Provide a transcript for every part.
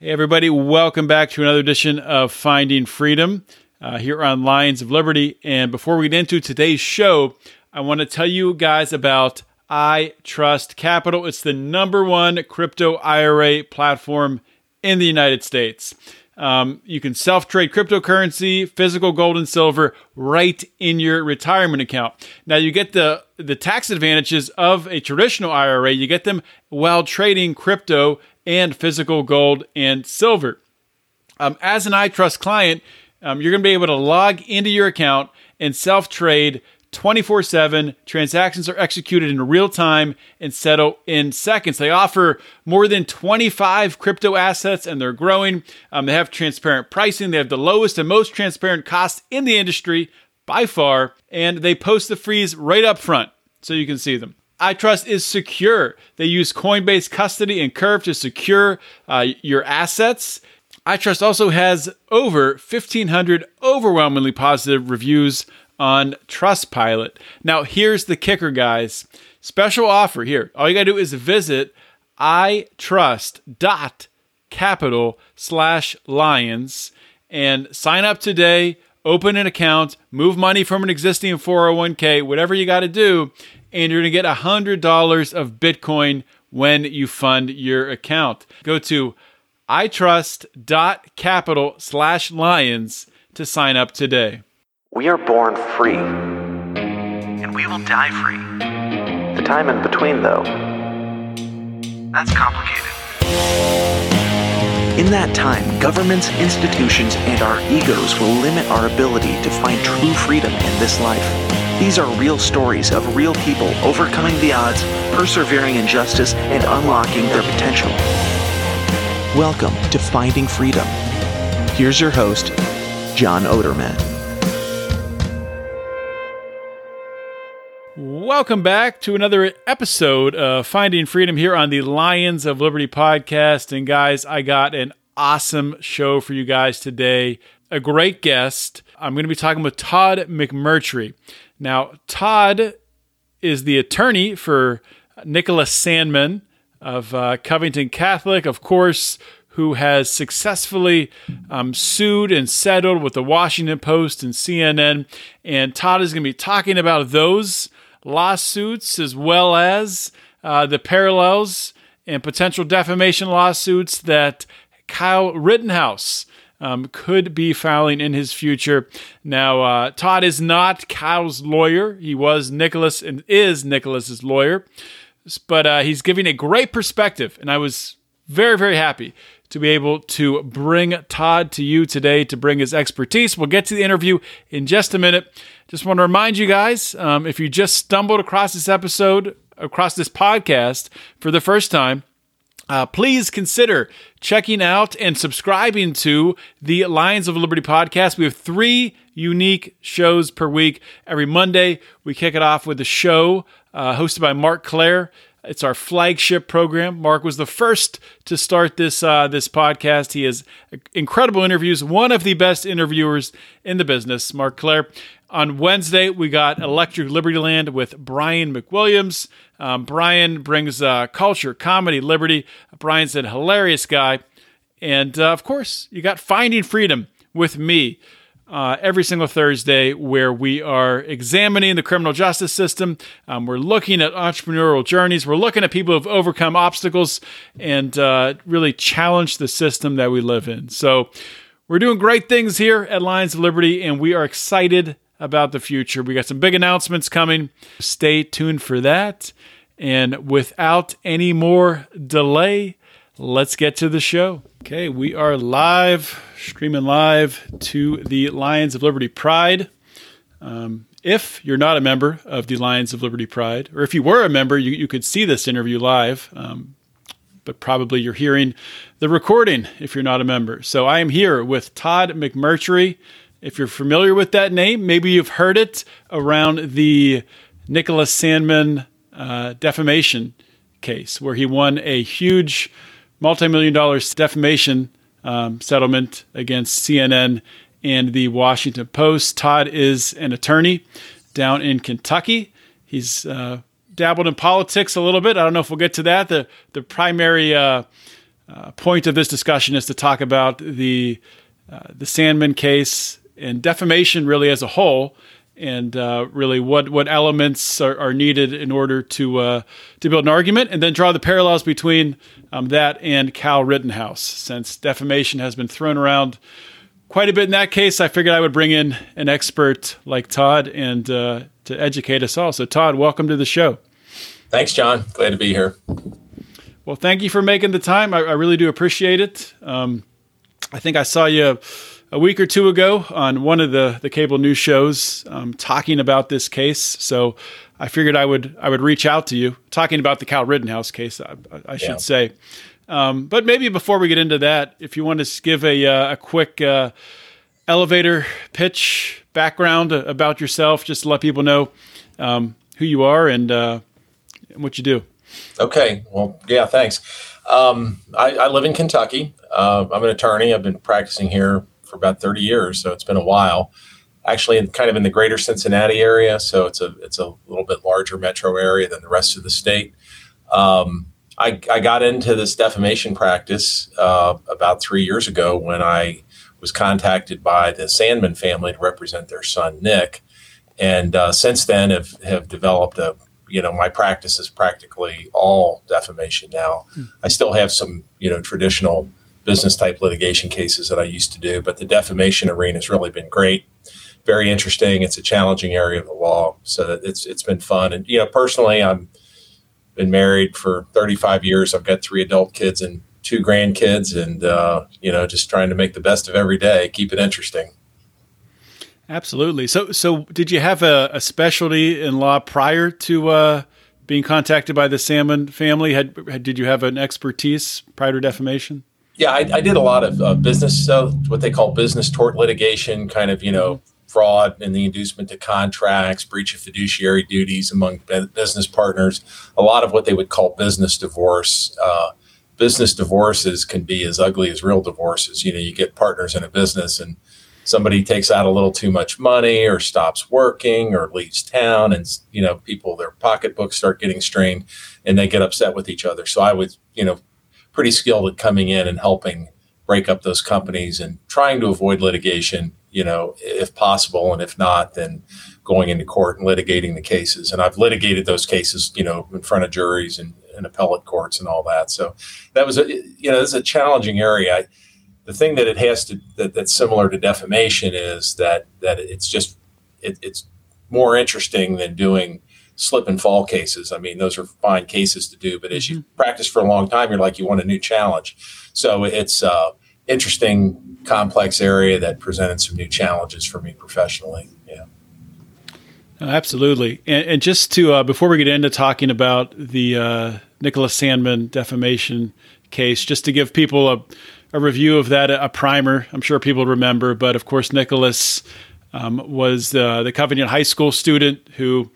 Hey, everybody, welcome back to another edition of Finding Freedom uh, here on Lions of Liberty. And before we get into today's show, I want to tell you guys about iTrust Capital. It's the number one crypto IRA platform in the United States. Um, you can self trade cryptocurrency, physical gold and silver right in your retirement account. Now, you get the, the tax advantages of a traditional IRA, you get them while trading crypto and physical gold and silver. Um, as an iTrust client, um, you're going to be able to log into your account and self trade 24 7. Transactions are executed in real time and settle in seconds. They offer more than 25 crypto assets and they're growing. Um, they have transparent pricing. They have the lowest and most transparent costs in the industry by far. And they post the fees right up front so you can see them iTrust is secure. They use Coinbase custody and Curve to secure uh, your assets. iTrust also has over 1,500 overwhelmingly positive reviews on Trustpilot. Now, here's the kicker, guys. Special offer here. All you got to do is visit itrust.capital slash lions and sign up today, open an account, move money from an existing 401k, whatever you got to do, and you're going to get $100 of Bitcoin when you fund your account. Go to itrust.capital slash lions to sign up today. We are born free, and we will die free. The time in between, though, that's complicated. In that time, governments, institutions, and our egos will limit our ability to find true freedom in this life. These are real stories of real people overcoming the odds, persevering in justice, and unlocking their potential. Welcome to Finding Freedom. Here's your host, John Odermatt. Welcome back to another episode of Finding Freedom here on the Lions of Liberty podcast. And guys, I got an awesome show for you guys today. A great guest. I'm going to be talking with Todd McMurtry. Now, Todd is the attorney for Nicholas Sandmann of uh, Covington Catholic, of course, who has successfully um, sued and settled with the Washington Post and CNN. And Todd is going to be talking about those lawsuits as well as uh, the parallels and potential defamation lawsuits that Kyle Rittenhouse um, could be filing in his future. Now, uh, Todd is not Kyle's lawyer. He was Nicholas and is Nicholas's lawyer, but uh, he's giving a great perspective, and I was very, very happy to be able to bring Todd to you today to bring his expertise. We'll get to the interview in just a minute. Just want to remind you guys um, if you just stumbled across this episode, across this podcast for the first time, uh, please consider checking out and subscribing to the Lions of Liberty podcast. We have three unique shows per week. Every Monday, we kick it off with a show uh, hosted by Marc Clair. It's our flagship program. Mark was the first to start this uh, this podcast. He has incredible interviews, one of the best interviewers in the business, Marc Clair. On Wednesday, we got Electric Libertyland with Brian McWilliams. Um, Brian brings uh, culture, comedy, liberty. Brian's a hilarious guy. And uh, of course, you got Finding Freedom with me uh, every single Thursday, where we are examining the criminal justice system. Um, we're looking at entrepreneurial journeys. We're looking at people who've overcome obstacles and uh, really challenged the system that we live in. So, we're doing great things here at Lions of Liberty, and we are excited about the future. We got some big announcements coming. Stay tuned for that. And without any more delay, let's get to the show. Okay, we are live, streaming live to the Lions of Liberty Pride. Um, if you're not a member of the Lions of Liberty Pride, or if you were a member, you, you could see this interview live. Um, but probably you're hearing the recording if you're not a member. So I am here with Todd McMurtry. If you're familiar with that name, maybe you've heard it around the Nicholas Sandmann uh, defamation case, where he won a huge multi-million dollar defamation um, settlement against CNN and the Washington Post. Todd is an attorney down in Kentucky. He's uh, dabbled in politics a little bit. I don't know if we'll get to that. The the primary uh, uh, point of this discussion is to talk about the uh, the Sandmann case and defamation really as a whole, and uh, really what what elements are, are needed in order to uh, to build an argument, and then draw the parallels between um, that and Kyle Rittenhouse, since defamation has been thrown around quite a bit in that case. I figured I would bring in an expert like Todd and uh, to educate us all. So, Todd, welcome to the show. Thanks, John. Glad to be here. Well, thank you for making the time. I, I really do appreciate it. Um, I think I saw you a week or two ago on one of the, the cable news shows um, talking about this case. So I figured I would I would reach out to you talking about the Kyle Rittenhouse case. I, I should yeah. say. Um, but maybe before we get into that, if you want to give a, uh, a quick uh, elevator pitch background about yourself, just to let people know um, who you are and, uh, and, what you do. Okay. Well, yeah, thanks. Um, I, I, live in Kentucky. Uh, I'm an attorney. I've been practicing here for about 30 years, so it's been a while. Actually, kind of in the greater Cincinnati area, so it's a it's a little bit larger metro area than the rest of the state. Um, I, I got into this defamation practice uh, about three years ago when I was contacted by the Sandmann family to represent their son Nick, and uh, since then have have developed a you know my practice is practically all defamation now. Hmm. I still have some you know traditional business type litigation cases that I used to do, but the defamation arena has really been great, very interesting. It's a challenging area of the law, so it's it's been fun. And you know personally, I'm been married for 35 years. I've got three adult kids and two grandkids, and uh, you know, just trying to make the best of every day, keep it interesting. Absolutely. So, so did you have a, a specialty in law prior to uh, being contacted by the Sandmann family? Had, had, did you have an expertise prior to defamation? Yeah, I, I did a lot of uh, business, uh, what they call business tort litigation, kind of you know fraud and the inducement to contracts, breach of fiduciary duties among business partners, a lot of what they would call business divorce. Uh, business divorces can be as ugly as real divorces. You know, you get partners in a business and somebody takes out a little too much money or stops working or leaves town and you know people their pocketbooks start getting strained and they get upset with each other so i would you know pretty skilled at coming in and helping break up those companies and trying to avoid litigation you know, if possible. And if not, then going into court and litigating the cases. And I've litigated those cases, you know, in front of juries and, and appellate courts and all that. So that was a, you know, it's a challenging area. I, the thing that it has to, that, that's similar to defamation is that, that it's just, it, it's more interesting than doing slip and fall cases. I mean, those are fine cases to do, but as you mm-hmm. practice for a long time, you're like, you want a new challenge. So it's, uh, interesting complex area that presented some new challenges for me professionally. Yeah. Absolutely. And, and just to, uh, before we get into talking about the uh, Nicholas Sandmann defamation case, just to give people a, a review of that, a primer, I'm sure people remember, but of course, Nicholas um, was uh, the Covington High School student who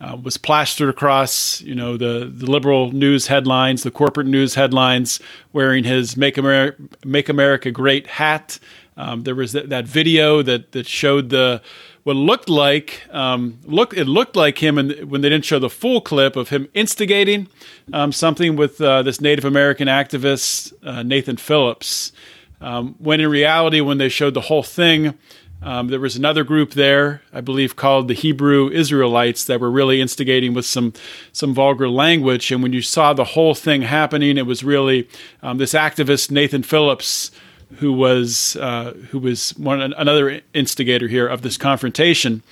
uh, was plastered across, you know, the, the liberal news headlines, the corporate news headlines, wearing his "Make America, Make America Great" hat. Um, there was that, that, video that that showed the what looked like um, look it looked like him, and when they didn't show the full clip of him instigating um, something with uh, this Native American activist uh, Nathan Phillips. Um, when in reality, when they showed the whole thing, um, there was another group there, I believe, called the Hebrew Israelites that were really instigating with some some vulgar language. And when you saw the whole thing happening, it was really um, this activist Nathan Phillips who was uh, who was one another instigator here of this confrontation.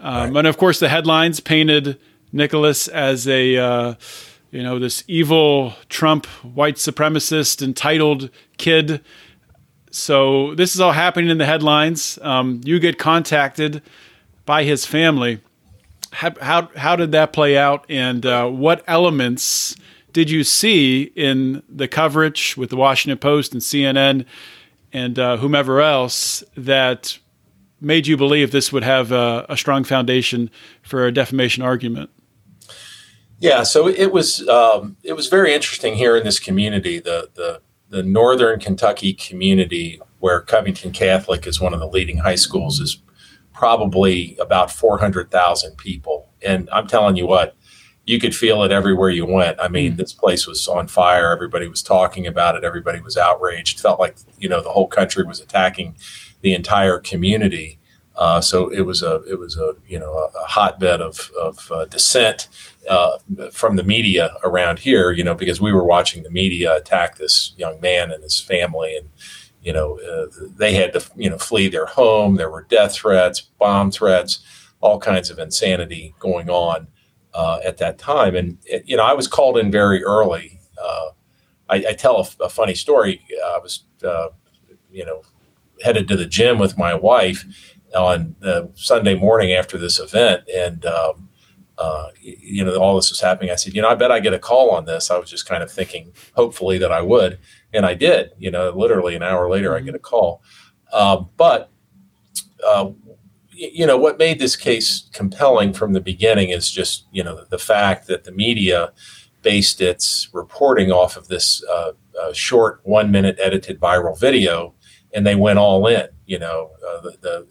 Um, right. And of course, the headlines painted Nicholas as a uh, you know this evil Trump white supremacist entitled kid so this is all happening in the headlines. Um, you get contacted by his family. How, how, how did that play out, and uh, what elements did you see in the coverage with the Washington Post and CNN and uh, whomever else that made you believe this would have a, a, strong foundation for a defamation argument? Yeah, so it was um, it was very interesting here in this community, the the the northern Kentucky community, where Covington Catholic is one of the leading high schools, is probably about four hundred thousand people, and I'm telling you what, you could feel it everywhere you went. I mean, mm. this place was on fire. Everybody was talking about it. Everybody was outraged. Felt like you know the whole country was attacking the entire community. Uh, so it was a it was a you know a, a hotbed of of uh, dissent uh, from the media around here. You know because we were watching the media attack this young man and his family, and you know uh, they had to you know flee their home. There were death threats, bomb threats, all kinds of insanity going on uh, at that time. And you know I was called in very early. Uh, I, I, tell a, a, funny story. I was you know headed to the gym with my wife on Sunday morning after this event, and um, uh, you know all this was happening. I said, you know, I bet I get a call on this. I was just kind of thinking, hopefully that I would, and I did. You know, literally an hour later, I get a call. Um, but uh, you know what made this case compelling from the beginning is just you know the fact that the media based its reporting off of this uh, uh, short one minute edited viral video and they went all in you know uh, the, the,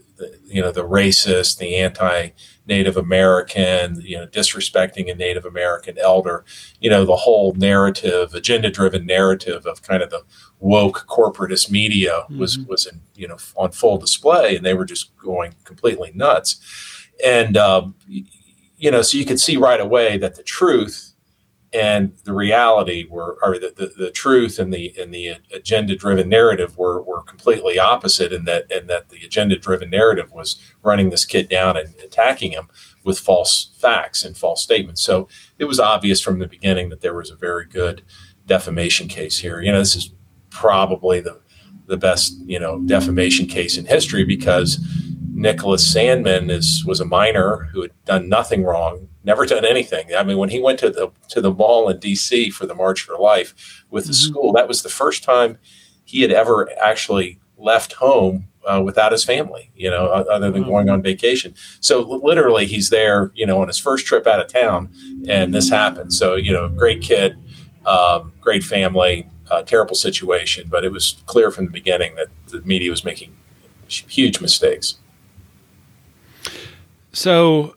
you know the racist, the anti-Native American, you know disrespecting a Native American elder, you know the whole narrative, agenda-driven narrative of kind of the woke corporatist media was mm-hmm. was in you know on full display, and they were just going completely nuts, and um, you know so you could see right away that the truth and the reality were or the, the, the, truth and the and the agenda driven narrative were, were completely opposite in that and that the agenda driven narrative was running this kid down and attacking him with false facts and false statements. So it was obvious from the beginning that there was a very good defamation case here. You know this is probably the the best you know defamation case in history because Nicholas Sandmann is was a minor who had done nothing wrong never done anything. I mean, when he went to the to the mall in D.C. for the March for Life with the mm-hmm. school, that was the first time he had ever actually left home uh, without his family. You know, other than mm-hmm. going on vacation. So literally, he's there. You know, on his first trip out of town, and this happened. So you know, great kid, um, great family. Uh, terrible situation, but it was clear from the beginning that the media was making huge mistakes. So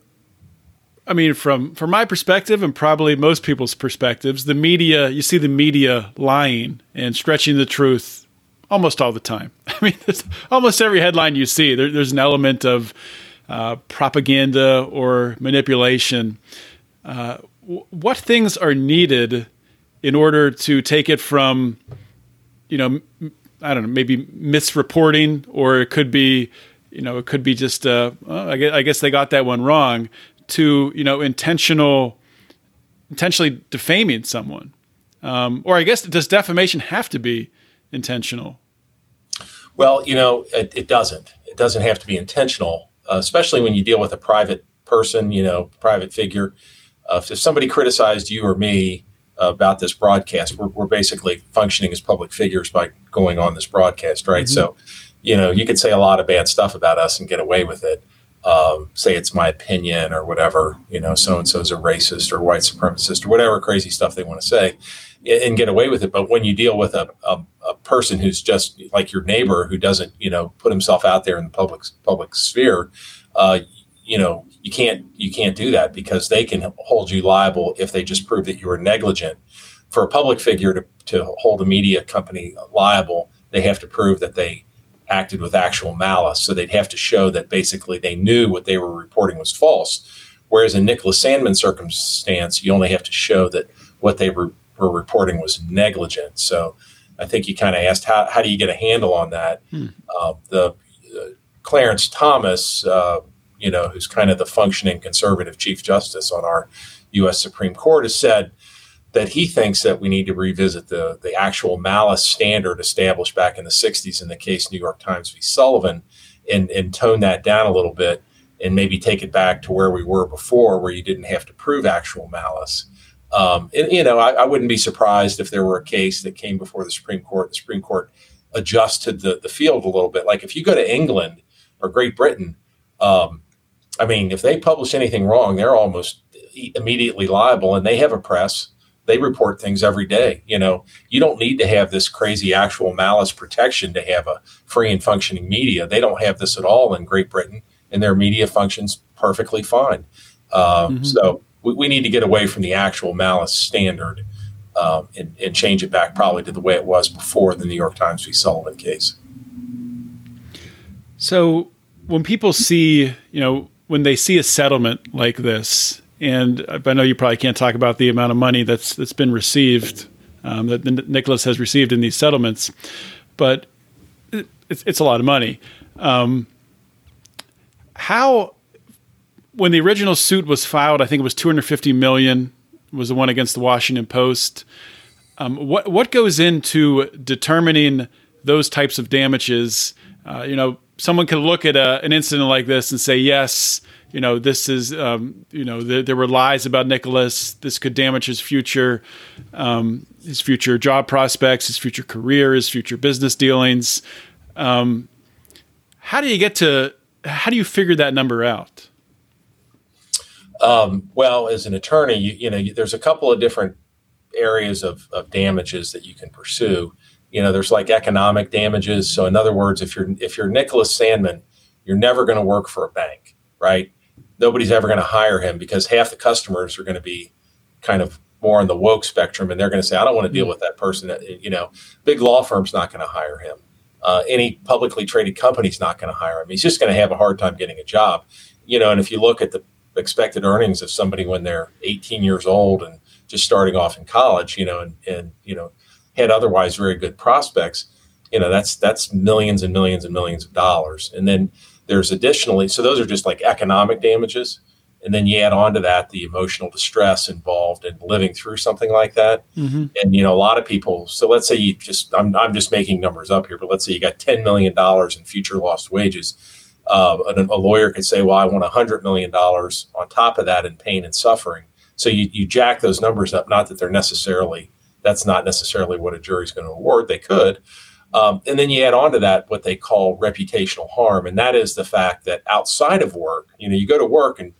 I mean, from from my perspective, and probably most people's perspectives, the media you see the media lying and stretching the truth almost all the time. I mean, almost every headline you see, there, there's an element of uh, propaganda or manipulation. Uh, w- what things are needed in order to take it from, you know, I don't know, maybe misreporting, or it could be, you know, it could be just, uh, well, I, guess, I guess they got that one wrong to you know intentional intentionally defaming someone. Um, or i guess does defamation have to be intentional? Well you know it, it doesn't. It doesn't have to be intentional uh, especially when you deal with a private person you know private figure. Uh, if somebody criticized you or me about this broadcast we're, we're basically functioning as public figures by going on this broadcast right? Mm-hmm. so you know you could say a lot of bad stuff about us and get away with it um, say it's my opinion or whatever, you know, so and so is a racist or white supremacist or whatever crazy stuff they want to say and get away with it. But when you deal with a, a, a, person who's just like your neighbor who doesn't, you know, put himself out there in the public public sphere, uh, you know, you can't you can't do that because they can hold you liable if they just prove that you were negligent. For a public figure to, to hold a media company liable, they have to prove that they acted with actual malice. So they'd have to show that basically they knew what they were reporting was false. Whereas in Nicholas Sandmann's circumstance, you only have to show that what they were, were reporting was negligent. So I think you kind of asked how, how do you get a handle on that? Hmm. Uh, the uh, Clarence Thomas, uh, you know, who's kind of the functioning conservative chief justice on our U.S. Supreme Court, has said that he thinks that we need to revisit the, the actual malice standard established back in the 60s in the case New York Times v. Sullivan and, and tone that down a little bit and maybe take it back to where we were before, where you didn't have to prove actual malice. Um, and, you know, I, I, wouldn't be surprised if there were a case that came before the Supreme Court. The Supreme Court adjusted the, the field a little bit. Like if you go to England or Great Britain, um, I mean, if they publish anything wrong, they're almost immediately liable, and they have a press. They report things every day. You know, you don't need to have this crazy actual malice protection to have a free and functioning media. They don't have this at all in Great Britain, and their media functions perfectly fine. Uh, mm-hmm. So we, we, need to get away from the actual malice standard um, and, and change it back probably to the way it was before the New York Times v. Sullivan case. So when people see, you know, when they see a settlement like this, and I know you probably can't talk about the amount of money that's that's been received um, that Nicholas has received in these settlements, but it's, it's a lot of money. Um, how, when the original suit was filed, I think it was 250 million was the one against the Washington Post. Um, what what goes into determining those types of damages? Uh, you know, someone could look at a, an incident like this and say, yes, you know, this is, um, you know, the, there were lies about Nicholas. This could damage his future, um, his future job prospects, his future career, his future business dealings. Um, how do you get to? How do you figure that number out? Um, well, as an attorney, you, you know, there's a couple of different areas of, of damages that you can pursue you know there's like economic damages so in other words if you're if you're nicholas Sandmann, you're never going to work for a bank right nobody's ever going to hire him because half the customers are going to be kind of more on the woke spectrum and they're going to say i don't want to deal mm. with that person that you know big law firm's not going to hire him uh, any publicly traded company's not going to hire him he's just going to have a hard time getting a job you know and if you look at the expected earnings of somebody when they're 18 years old and just starting off in college you know and, and you know had otherwise very good prospects, you know, that's that's millions and millions and millions of dollars. And then there's additionally, so those are just like economic damages. And then you add on to that the emotional distress involved in living through something like that. Mm-hmm. And you know, a lot of people. So let's say you just I'm I'm just making numbers up here, but let's say you got ten million dollars in future lost wages. Uh, a, a, lawyer could say, "Well, I want hundred million dollars on top of that in pain and suffering." So you you jack those numbers up. Not that they're necessarily that's not necessarily what a jury's going to award. They could. Um, and then you add on to that what they call reputational harm, and that is the fact that outside of work, you know, you go to work and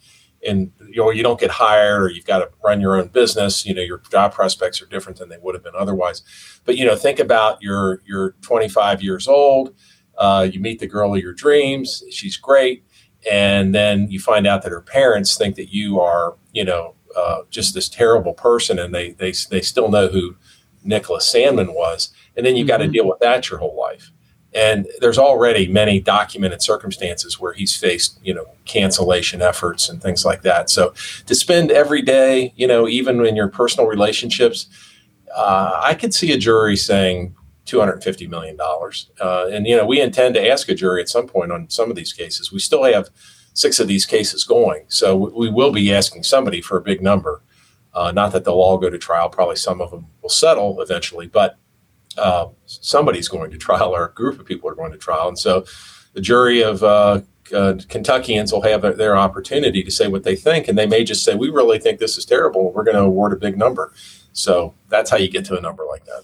and you know you don't get hired or you've got to run your own business. You know, your job prospects are different than they would have been otherwise. But you know, think about you're you're 25 years old. Uh, you meet the girl of your dreams. She's great, and then you find out that her parents think that you are, you know, uh, just this terrible person, and they they they still know who Nicholas Sandmann was, and then you mm-hmm. got to deal with that your whole life. And there's already many documented circumstances where he's faced, you know, cancellation efforts and things like that. So to spend every day, you know, even in your personal relationships, uh, I could see a jury saying $250 million. Uh, and, you know, we intend to ask a jury at some point on some of these cases. We still have six of these cases going. So we will be asking somebody for a big number. Uh, not that they'll all go to trial. Probably some of them will settle eventually, but uh, somebody's going to trial or a group of people are going to trial. And so the jury of uh, uh Kentuckians will have their opportunity to say what they think. And they may just say, we really think this is terrible. We're going to award a big number. So that's how you get to a number like that.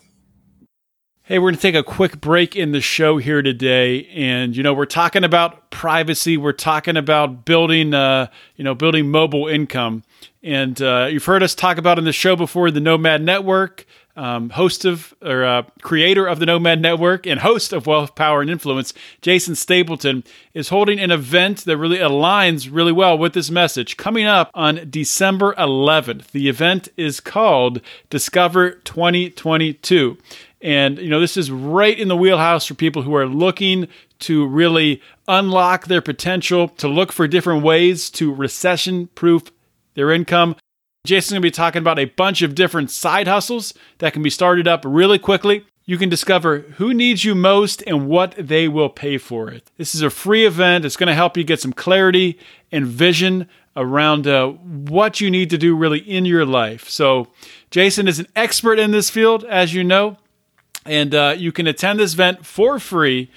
Hey, we're going to take a quick break in the show here today, and you know we're talking about privacy. We're talking about building, uh, you know, building mobile income, and uh, you've heard us talk about in the show before the Nomad Network. Um, host of or uh, creator of the Nomad Network and host of Wealth, Power, and Influence, Jason Stapleton is holding an event that really aligns really well with this message coming up on December 11th. The event is called Discover 2022. And, you know, this is right in the wheelhouse for people who are looking to really unlock their potential, to look for different ways to recession proof their income. Jason's going to be talking about a bunch of different side hustles that can be started up really quickly. You can discover who needs you most and what they will pay for it. This is a free event. It's going to help you get some clarity and vision around uh, what you need to do really in your life. So, Jason is an expert in this field, as you know. And uh, you can attend this event for free.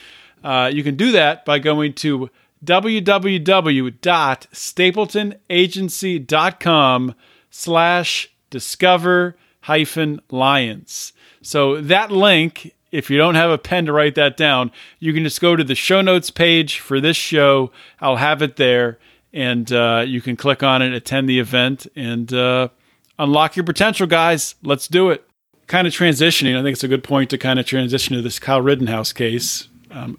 Uh, you can do that by going to www.stapletonagency.com slash discover hyphen lions. So that link, if you don't have a pen to write that down, you can just go to the show notes page for this show. I'll have it there, and uh, you can click on it, attend the event, and uh, unlock your potential, guys. Let's do it. Kind of transitioning, I think it's a good point to kind of transition to this Kyle Rittenhouse case. Um,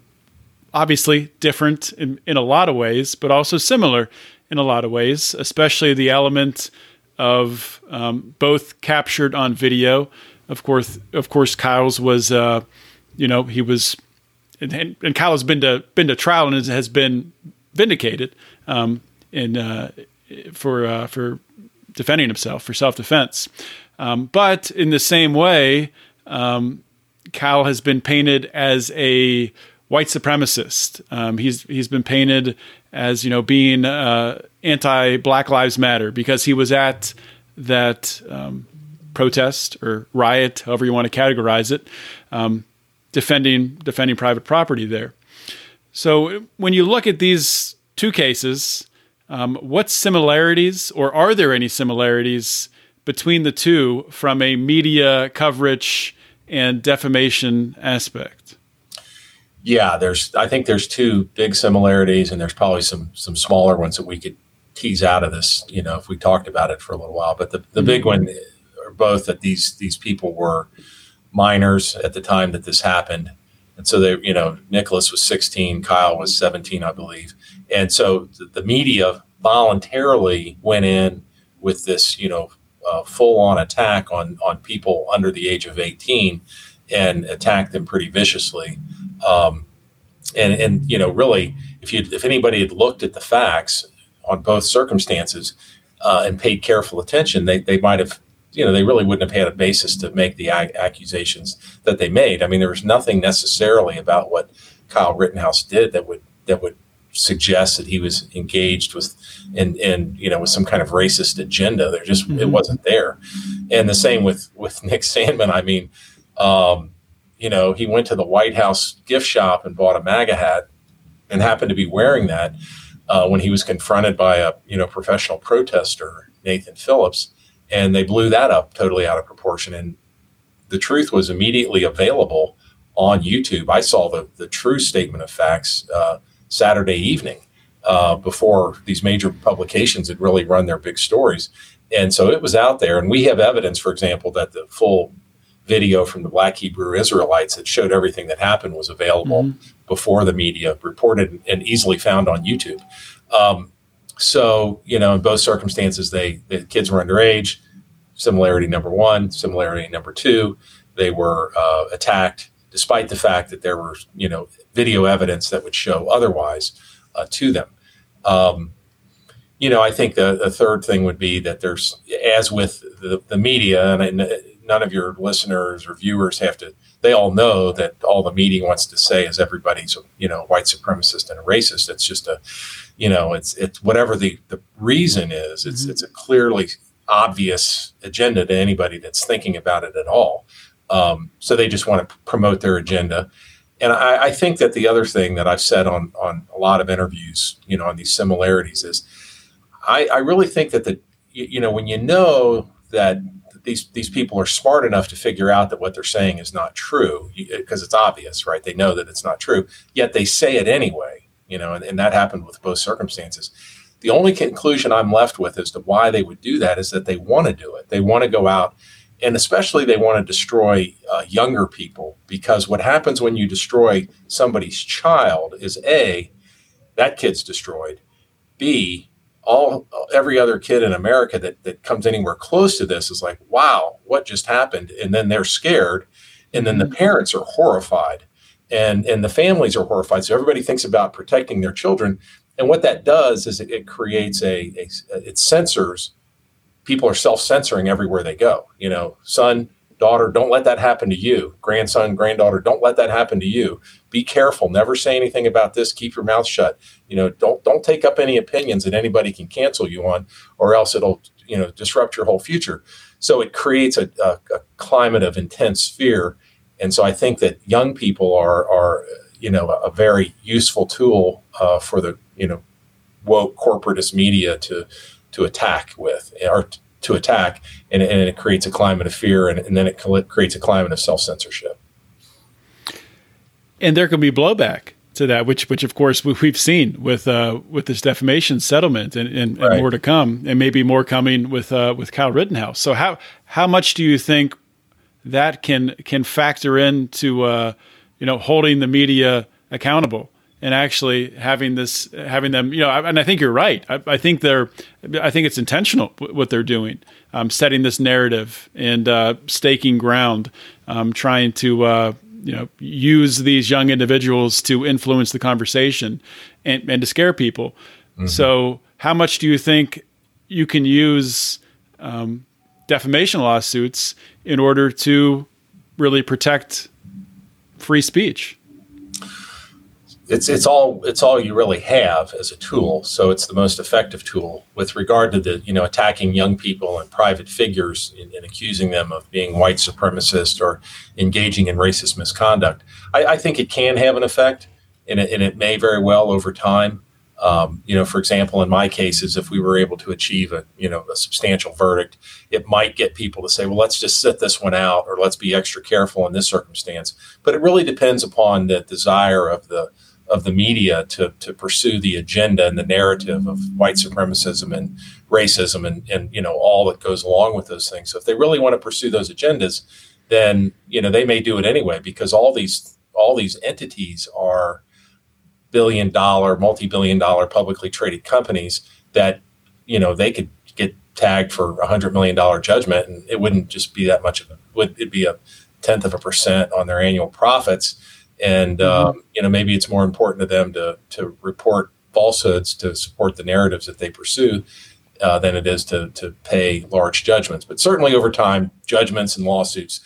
obviously different in, in a lot of ways, but also similar in a lot of ways, especially the element of um, both captured on video. Of course, of course, Kyle's was, uh, you know, he was, and, and Kyle has been to been to trial and has been vindicated um, in uh, for uh, for defending himself for self defense. Um, but in the same way, um, Kyle has been painted as a white supremacist. Um, he's he's been painted as you know being uh, anti Black Lives Matter because he was at that um, protest or riot, however you want to categorize it, um, defending defending private property there. So when you look at these two cases, um, what similarities or are there any similarities between the two from a media coverage and defamation aspect? Yeah, there's. I think there's two big similarities, and there's probably some some smaller ones that we could tease out of this. You know, if we talked about it for a little while, but the the big one are both that these these people were minors at the time that this happened, and so they, you know, Nicholas was 16, Kyle was 17, I believe, and so the, the media voluntarily went in with this, you know, uh, full on attack on on people under the age of 18 and attacked them pretty viciously. Um, and and you know, really, if you if anybody had looked at the facts on both circumstances uh, and paid careful attention, they they might have. You know, they really wouldn't have had a basis to make the accusations that they made. I mean, there was nothing necessarily about what Kyle Rittenhouse did that would that would suggest that he was engaged with and and you know with some kind of racist agenda. There just mm-hmm. it wasn't there. And the same with with Nick Sandmann I mean, um, you know, he went to the White House gift shop and bought a MAGA hat and happened to be wearing that uh, when he was confronted by a, you know, professional protester, Nathan Phillips, and they blew that up totally out of proportion. And the truth was immediately available on YouTube. I saw the, the true statement of facts uh, Saturday evening uh, before these major publications had really run their big stories. And so it was out there. And we have evidence, for example, that the full video from the Black Hebrew Israelites that showed everything that happened was available mm-hmm. before the media reported and easily found on YouTube. Um, so, you know, in both circumstances, they the kids were underage. Similarity number one, similarity number two, they were uh, attacked despite the fact that there were, you know, video evidence that would show otherwise uh, to them. Um, you know, I think the, the, third thing would be that there's, as with the, the media, and, and none of your listeners or viewers have to they all know that all the media wants to say is everybody's you know white supremacist and a racist. It's just a you know it's it's whatever the the reason is it's mm-hmm. it's a clearly obvious agenda to anybody that's thinking about it at all. Um, so they just want to promote their agenda. And I, I think that the other thing that I've said on on a lot of interviews you know on these similarities is I, I really think that the you, you know when you know that these these people are smart enough to figure out that what they're saying is not true because it's obvious, right? They know that it's not true, yet they say it anyway. You know, and, and that happened with both circumstances. The only conclusion I'm left with as to why they would do that is that they want to do it. They want to go out, and especially they want to destroy uh, younger people because what happens when you destroy somebody's child is a that kid's destroyed. B, all every other kid in America that that comes anywhere close to this is like, wow, what just happened? And then they're scared, and then the mm-hmm. parents are horrified, and and the families are horrified. So everybody thinks about protecting their children, and what that does is it, it creates a, a it censors. People are self censoring everywhere they go. You know, son, daughter, don't let that happen to you. Grandson, granddaughter, don't let that happen to you. Be careful. Never say anything about this. Keep your mouth shut. You know, don't don't take up any opinions that anybody can cancel you on, or else it'll you know disrupt your whole future. So it creates a, a, a climate of intense fear, and so I think that young people are are you know a, very useful tool uh, for the you know woke corporatist media to to attack with or to attack, and, and it creates a climate of fear, and, and then it creates a climate of self censorship. And there can be blowback to that, which which of course we've seen with uh, with this defamation settlement, and, and, right. and, more to come, and maybe more coming with uh, with Kyle Rittenhouse. So how how much do you think that can can factor into uh, you know holding the media accountable? And actually having this having them you know and i think you're right. I, I think they're i think it's intentional what they're doing um, setting this narrative and uh, staking ground um, trying to uh, you know use these young individuals to influence the conversation and, and to scare people. Mm-hmm. so how much do you think you can use um, defamation lawsuits in order to really protect free speech it's it's all it's all you really have as a tool. So it's the most effective tool with regard to the you know attacking young people and private figures and, and accusing them of being white supremacist or engaging in racist misconduct. I, I think it can have an effect, and it, and it may very well over time. Um, you know, for example, in my cases, if we were able to achieve a you know a substantial verdict, it might get people to say, well, let's just sit this one out, or let's be extra careful in this circumstance. But it really depends upon the desire of the of the media to, to pursue the agenda and the narrative of white supremacism and racism and, and you know all that goes along with those things. So if they really want to pursue those agendas, then you know they may do it anyway because all these all these entities are billion dollar, multi-billion dollar publicly traded companies that you know they could get tagged for a hundred million dollar judgment and it wouldn't just be that much of a would it be a tenth of a percent on their annual profits and mm-hmm. um, you know maybe it's more important to them to to report falsehoods to support the narratives that they pursue uh, than it is to to pay large judgments. But certainly over time, judgments and lawsuits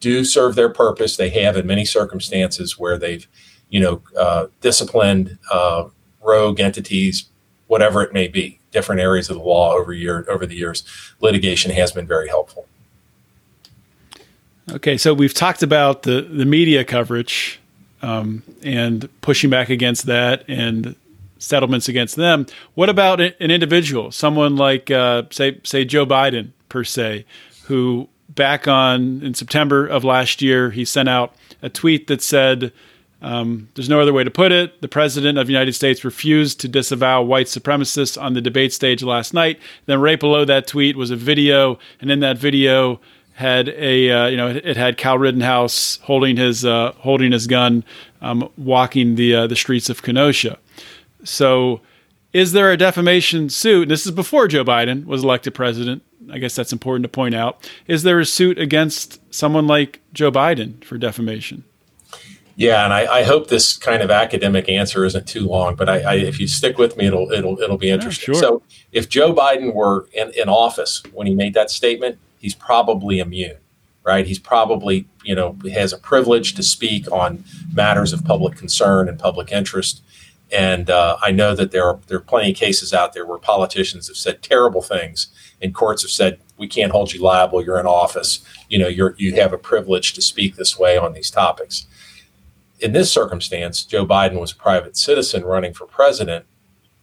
do serve their purpose. They have in many circumstances where they've you know uh, disciplined uh, rogue entities, whatever it may be, different areas of the law over year over the years. Litigation has been very helpful. Okay, so we've talked about the the media coverage um, and pushing back against that and settlements against them. What about an individual, someone like uh, say say Joe Biden per se, who back on in September of last year he sent out a tweet that said. Um, there's no other way to put it. The president of the United States refused to disavow white supremacists on the debate stage last night. Then, right below that tweet was a video, and in that video, had a uh, you know it, had Kyle Rittenhouse holding his uh, holding his gun, um, walking the uh, the streets of Kenosha. So, is there a defamation suit? This is before Joe Biden was elected president. I guess that's important to point out. Is there a suit against someone like Joe Biden for defamation? Yeah, and I, I, hope this kind of academic answer isn't too long, but I, I, if you stick with me, it'll it'll it'll be interesting. Yeah, sure. So, if Joe Biden were in, in office when he made that statement, he's probably immune, right? He's probably, you know, has a privilege to speak on matters of public concern and public interest. And uh, I know that there are there are plenty of cases out there where politicians have said terrible things, and courts have said we can't hold you liable. You're in office. You know, you're you have a privilege to speak this way on these topics. In this circumstance, Joe Biden was a private citizen running for president,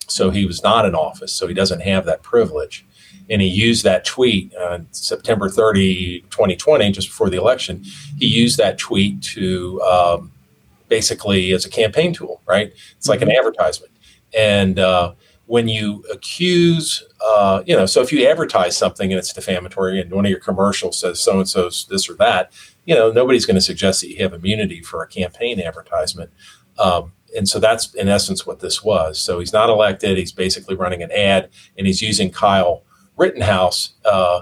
so he was not in office, so he doesn't have that privilege and he used that tweet on September 30, 2020, just before the election. He used that tweet to um, basically as a campaign tool, right? It's like an mm-hmm. advertisement. And uh, when you accuse, uh, you know, so if you advertise something and it's defamatory and one of your commercials says so and so's this or that, you know, nobody's going to suggest that you have immunity for a campaign advertisement. Um, and so that's in essence what this was. So he's not elected. He's basically running an ad and he's using Kyle Rittenhouse uh,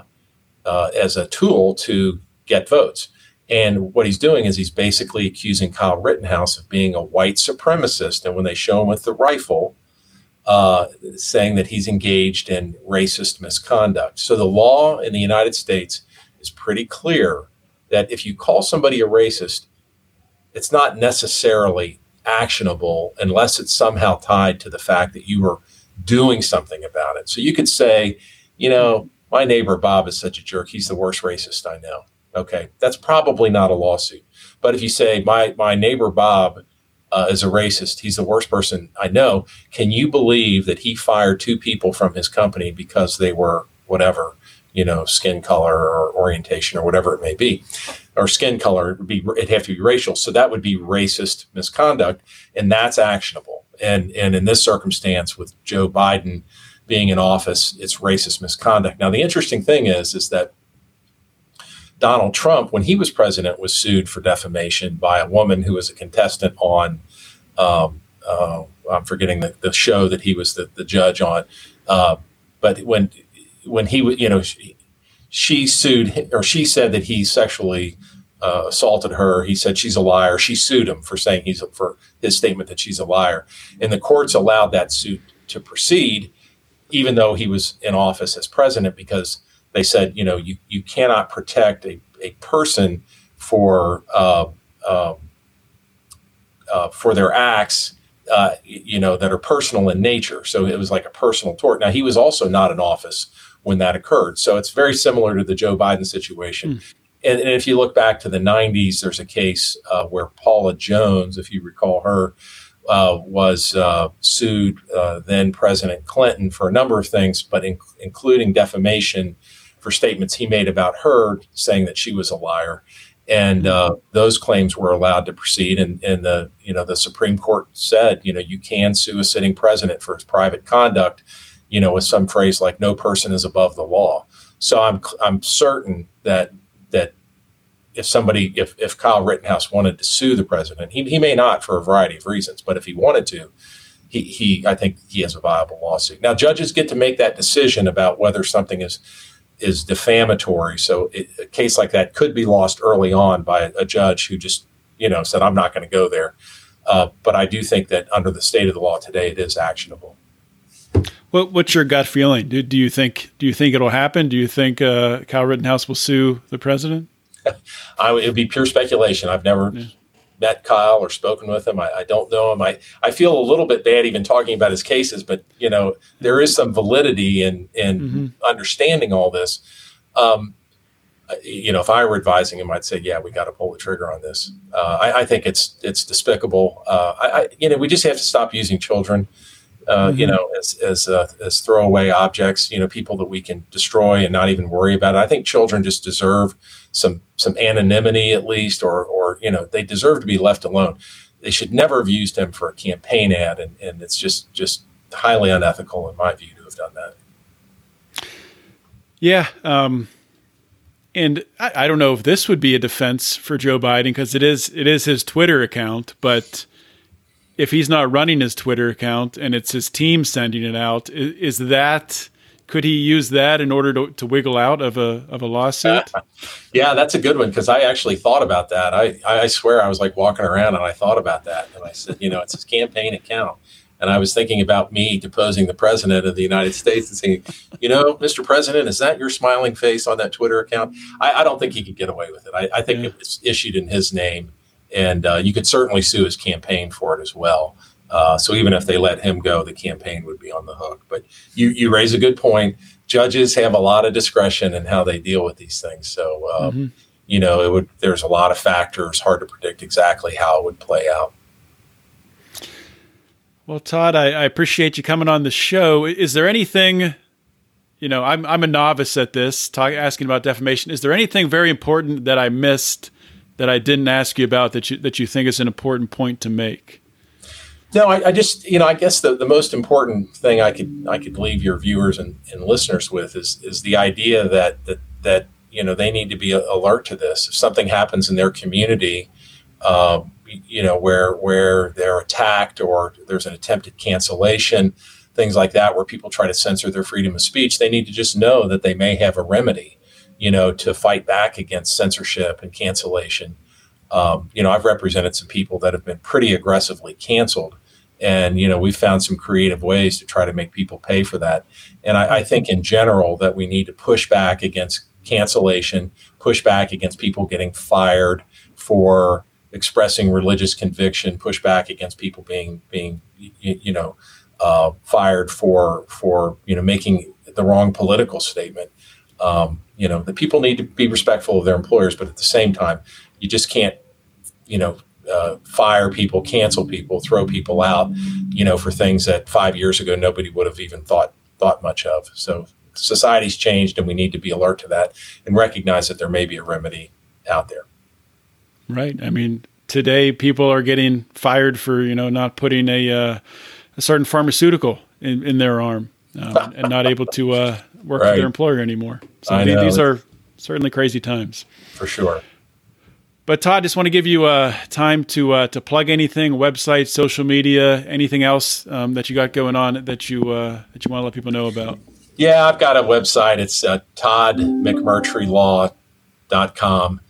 uh, as a tool to get votes. And what he's doing is he's basically accusing Kyle Rittenhouse of being a white supremacist. And when they show him with the rifle, uh, saying that he's engaged in racist misconduct. So the law in the United States is pretty clear that if you call somebody a racist, it's not necessarily actionable unless it's somehow tied to the fact that you were doing something about it. So you could say, you know, my neighbor Bob is such a jerk. He's the worst racist I know. Okay, that's probably not a lawsuit. But if you say my my neighbor Bob uh, is a racist, he's the worst person I know. Can you believe that he fired two people from his company because they were whatever you know, skin color or orientation or whatever it may be, or skin color. It would be it'd have to be racial. So that would be racist misconduct, and that's actionable. And and in this circumstance, with Joe Biden being in office, it's racist misconduct. Now the interesting thing is is that Donald Trump, when he was president, was sued for defamation by a woman who was a contestant on. Um, uh, I'm forgetting the, the show that he was the, the judge on. Uh, but when when he you know, she, she, sued or she said that he sexually uh, assaulted her. He said she's a liar. She sued him for saying he's a, for his statement that she's a liar, and the courts allowed that suit to proceed, even though he was in office as president, because they said, you know, you, you cannot protect a, a person for uh, uh, uh, for their acts uh, you know, that are personal in nature. So it was like a personal tort. Now he was also not in office when that occurred. So it's very similar to the Joe Biden situation. Mm. And, and, if you look back to the 90s, there's a case uh, where Paula Jones, if you recall her, uh, was uh, sued uh, then President Clinton for a number of things, but in, including defamation for statements he made about her, saying that she was a liar and uh, those claims were allowed to proceed. And, and the you know the Supreme Court said you know you can sue a sitting president for his private conduct, you know, with some phrase like "no person is above the law." So I'm I'm certain that that if somebody if if Kyle Rittenhouse wanted to sue the president, he he may not for a variety of reasons, but if he wanted to. He, he, I think he has a viable lawsuit. Now, judges get to make that decision about whether something is is defamatory. So it, a case like that could be lost early on by a, judge who just you know said I'm not going to go there. Uh, but I do think that under the state of the law today, it is actionable. What, what's your gut feeling? Do, do you think do you think it'll happen? Do you think uh, Kyle Rittenhouse will sue the president? I, it would be pure speculation. I've never yeah met Kyle or spoken with him. I, I, don't know him. I, I feel a little bit bad even talking about his cases, but you know there is some validity in in mm-hmm. understanding all this. Um, you know, if I were advising him, I'd say, yeah, we got to pull the trigger on this. Uh, I, I, think it's it's despicable. Uh, I, you know, we just have to stop using children. Uh, mm-hmm. You know, as as uh, as throwaway objects. You know, people that we can destroy and not even worry about. It. I think children just deserve some some anonymity at least, or or you know they deserve to be left alone. They should never have used him for a campaign ad, and, and it's just just highly unethical in my view to have done that. Yeah, um, and I, I don't know if this would be a defense for Joe Biden because it is it is his Twitter account, but if he's not running his Twitter account and it's his team sending it out, is, is that could he use that in order to, to wiggle out of a of a lawsuit? yeah, that's a good one because I actually thought about that. I I swear I was like walking around and I thought about that and I said, you know, it's his campaign account. And I was thinking about me deposing the president of the United States and saying, you know, Mr. President, is that your smiling face on that Twitter account? I, I don't think he could get away with it. I, I think yeah. it was issued in his name, and uh, you could certainly sue his campaign for it as well. Uh, so even if they let him go, the campaign would be on the hook. But you you raise a good point. Judges have a lot of discretion in how they deal with these things. So um, mm-hmm. you know, it would. There's a lot of factors. Hard to predict exactly how it would play out. Well, Todd, I, I appreciate you coming on the show. Is there anything? You know, I'm I'm a novice at this, talk, asking about defamation. Is there anything very important that I missed that I didn't ask you about that you that you think is an important point to make? No, I, I, just you know I guess the, the most important thing I could I could leave your viewers and, and listeners with is is the idea that that that you know they need to be alert to this. If something happens in their community, uh, you know where where they're attacked or there's an attempted cancellation, things like that, where people try to censor their freedom of speech, they need to just know that they may have a remedy, you know, to fight back against censorship and cancellation. Um, you know, I've represented some people that have been pretty aggressively canceled and you know we've found some creative ways to try to make people pay for that and I, I, think in general that we need to push back against cancellation push back against people getting fired for expressing religious conviction push back against people being being you, you know uh, fired for for you know making the wrong political statement um, you know the people need to be respectful of their employers but at the same time you just can't you know uh, fire people, cancel people, throw people out, you know, for things that five years ago nobody would have even thought thought much of. So society's changed and we need to be alert to that and recognize that there may be a remedy out there. Right. I mean, today people are getting fired for you know not putting a uh, a certain pharmaceutical in, in their arm um, and not able to uh, work right. for their employer anymore. So th- these are certainly crazy times. For sure. But Todd, just want to give you uh, time to uh, to plug anything, website, social media, anything else um, that you got going on that you uh, that you want to let people know about. Yeah, I've got a website. It's uh, toddmcmurtrylaw.com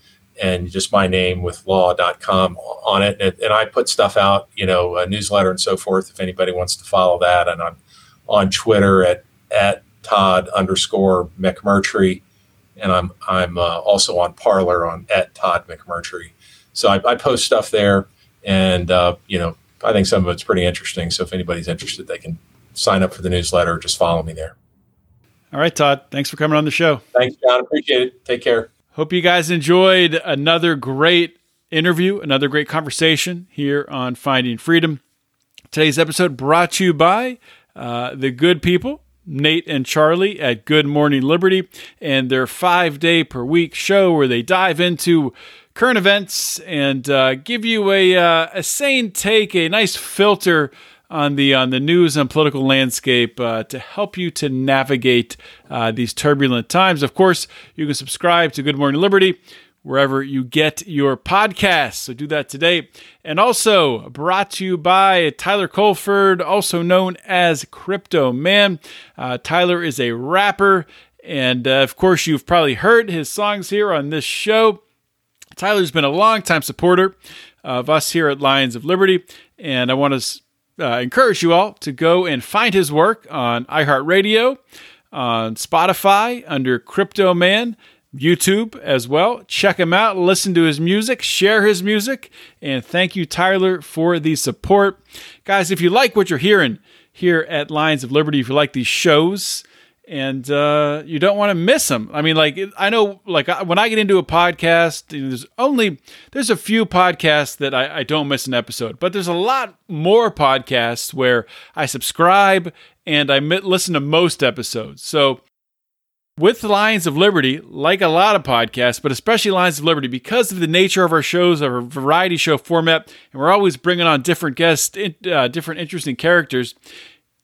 and just my name with law.com on it. And, and I put stuff out, you know, a newsletter and so forth if anybody wants to follow that. And I'm on Twitter at, at Todd underscore McMurtry. And I'm, I'm uh, also on Parler on at Todd McMurtry. So I, I post stuff there. And, uh, you know, I think some of it's pretty interesting. So if anybody's interested, they can sign up for the newsletter. Or just follow me there. All right, Todd. Thanks for coming on the show. Thanks, John. Appreciate it. Take care. Hope you guys enjoyed another great interview, another great conversation here on Finding Freedom. Today's episode brought to you by uh, the good people, Nate and Charlie at Good Morning Liberty, and their five day per week show where they dive into current events and uh, give you a, uh, a sane take, a nice filter on the on the news and political landscape uh, to help you to navigate uh, these turbulent times. Of course, you can subscribe to Good Morning Liberty wherever you get your podcasts. So do that today. And also brought to you by Tyler Colford, also known as Crypto Man. Uh, Tyler is a rapper, and uh, of course, you've probably heard his songs here on this show. Tyler's been a longtime supporter of us here at Lions of Liberty, and I want to uh, encourage you all to go and find his work on iHeartRadio, on Spotify under Crypto Man, YouTube as well. Check him out, listen to his music, share his music, and thank you, Tyler, for the support. Guys, if you like what you're hearing here at Lions of Liberty, if you like these shows, and uh, you don't want to miss them. I mean, like I know, like when I get into a podcast, there's only there's a few podcasts that I, I, don't miss an episode, but there's a lot more podcasts where I subscribe and I listen to most episodes. So with Lions of Liberty, like a lot of podcasts, but especially Lions of Liberty, because of the nature of our shows, our variety show format, and we're always bringing on different guests, uh, different interesting characters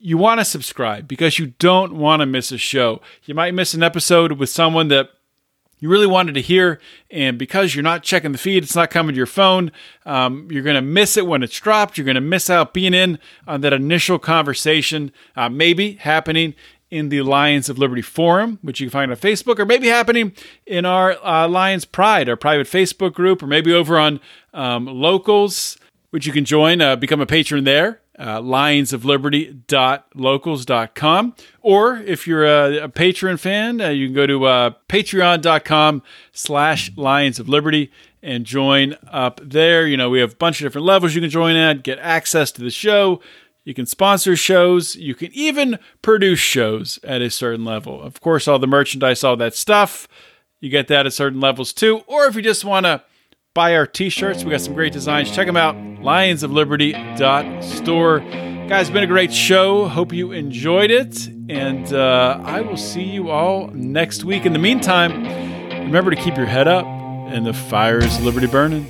you want to subscribe because you don't want to miss a show. You might miss an episode with someone that you really wanted to hear, and because you're not checking the feed, it's not coming to your phone. Um, you're going to miss it when it's dropped. You're going to miss out being in on that initial conversation, uh, maybe happening in the Lions of Liberty forum, which you can find on Facebook, or maybe happening in our uh, Lions Pride, our private Facebook group, or maybe over on um, Locals, which you can join, uh, become a patron there uh, lionsofliberty.locals.com. Or if you're a, a Patreon fan, uh, you can go to uh, patreon.com slash lions of liberty and join up there. You know, we have a bunch of different levels you can join at, get access to the show. You can sponsor shows. You can even produce shows at a certain level. Of course, all the merchandise, all that stuff, you get that at certain levels too. Or if you just want to buy our t-shirts. We got some great designs. Check them out. Lionsofliberty.store. Guys, it's been a great show. Hope you enjoyed it. And uh, I will see you all next week. In the meantime, remember to keep your head up and the fire is liberty burning.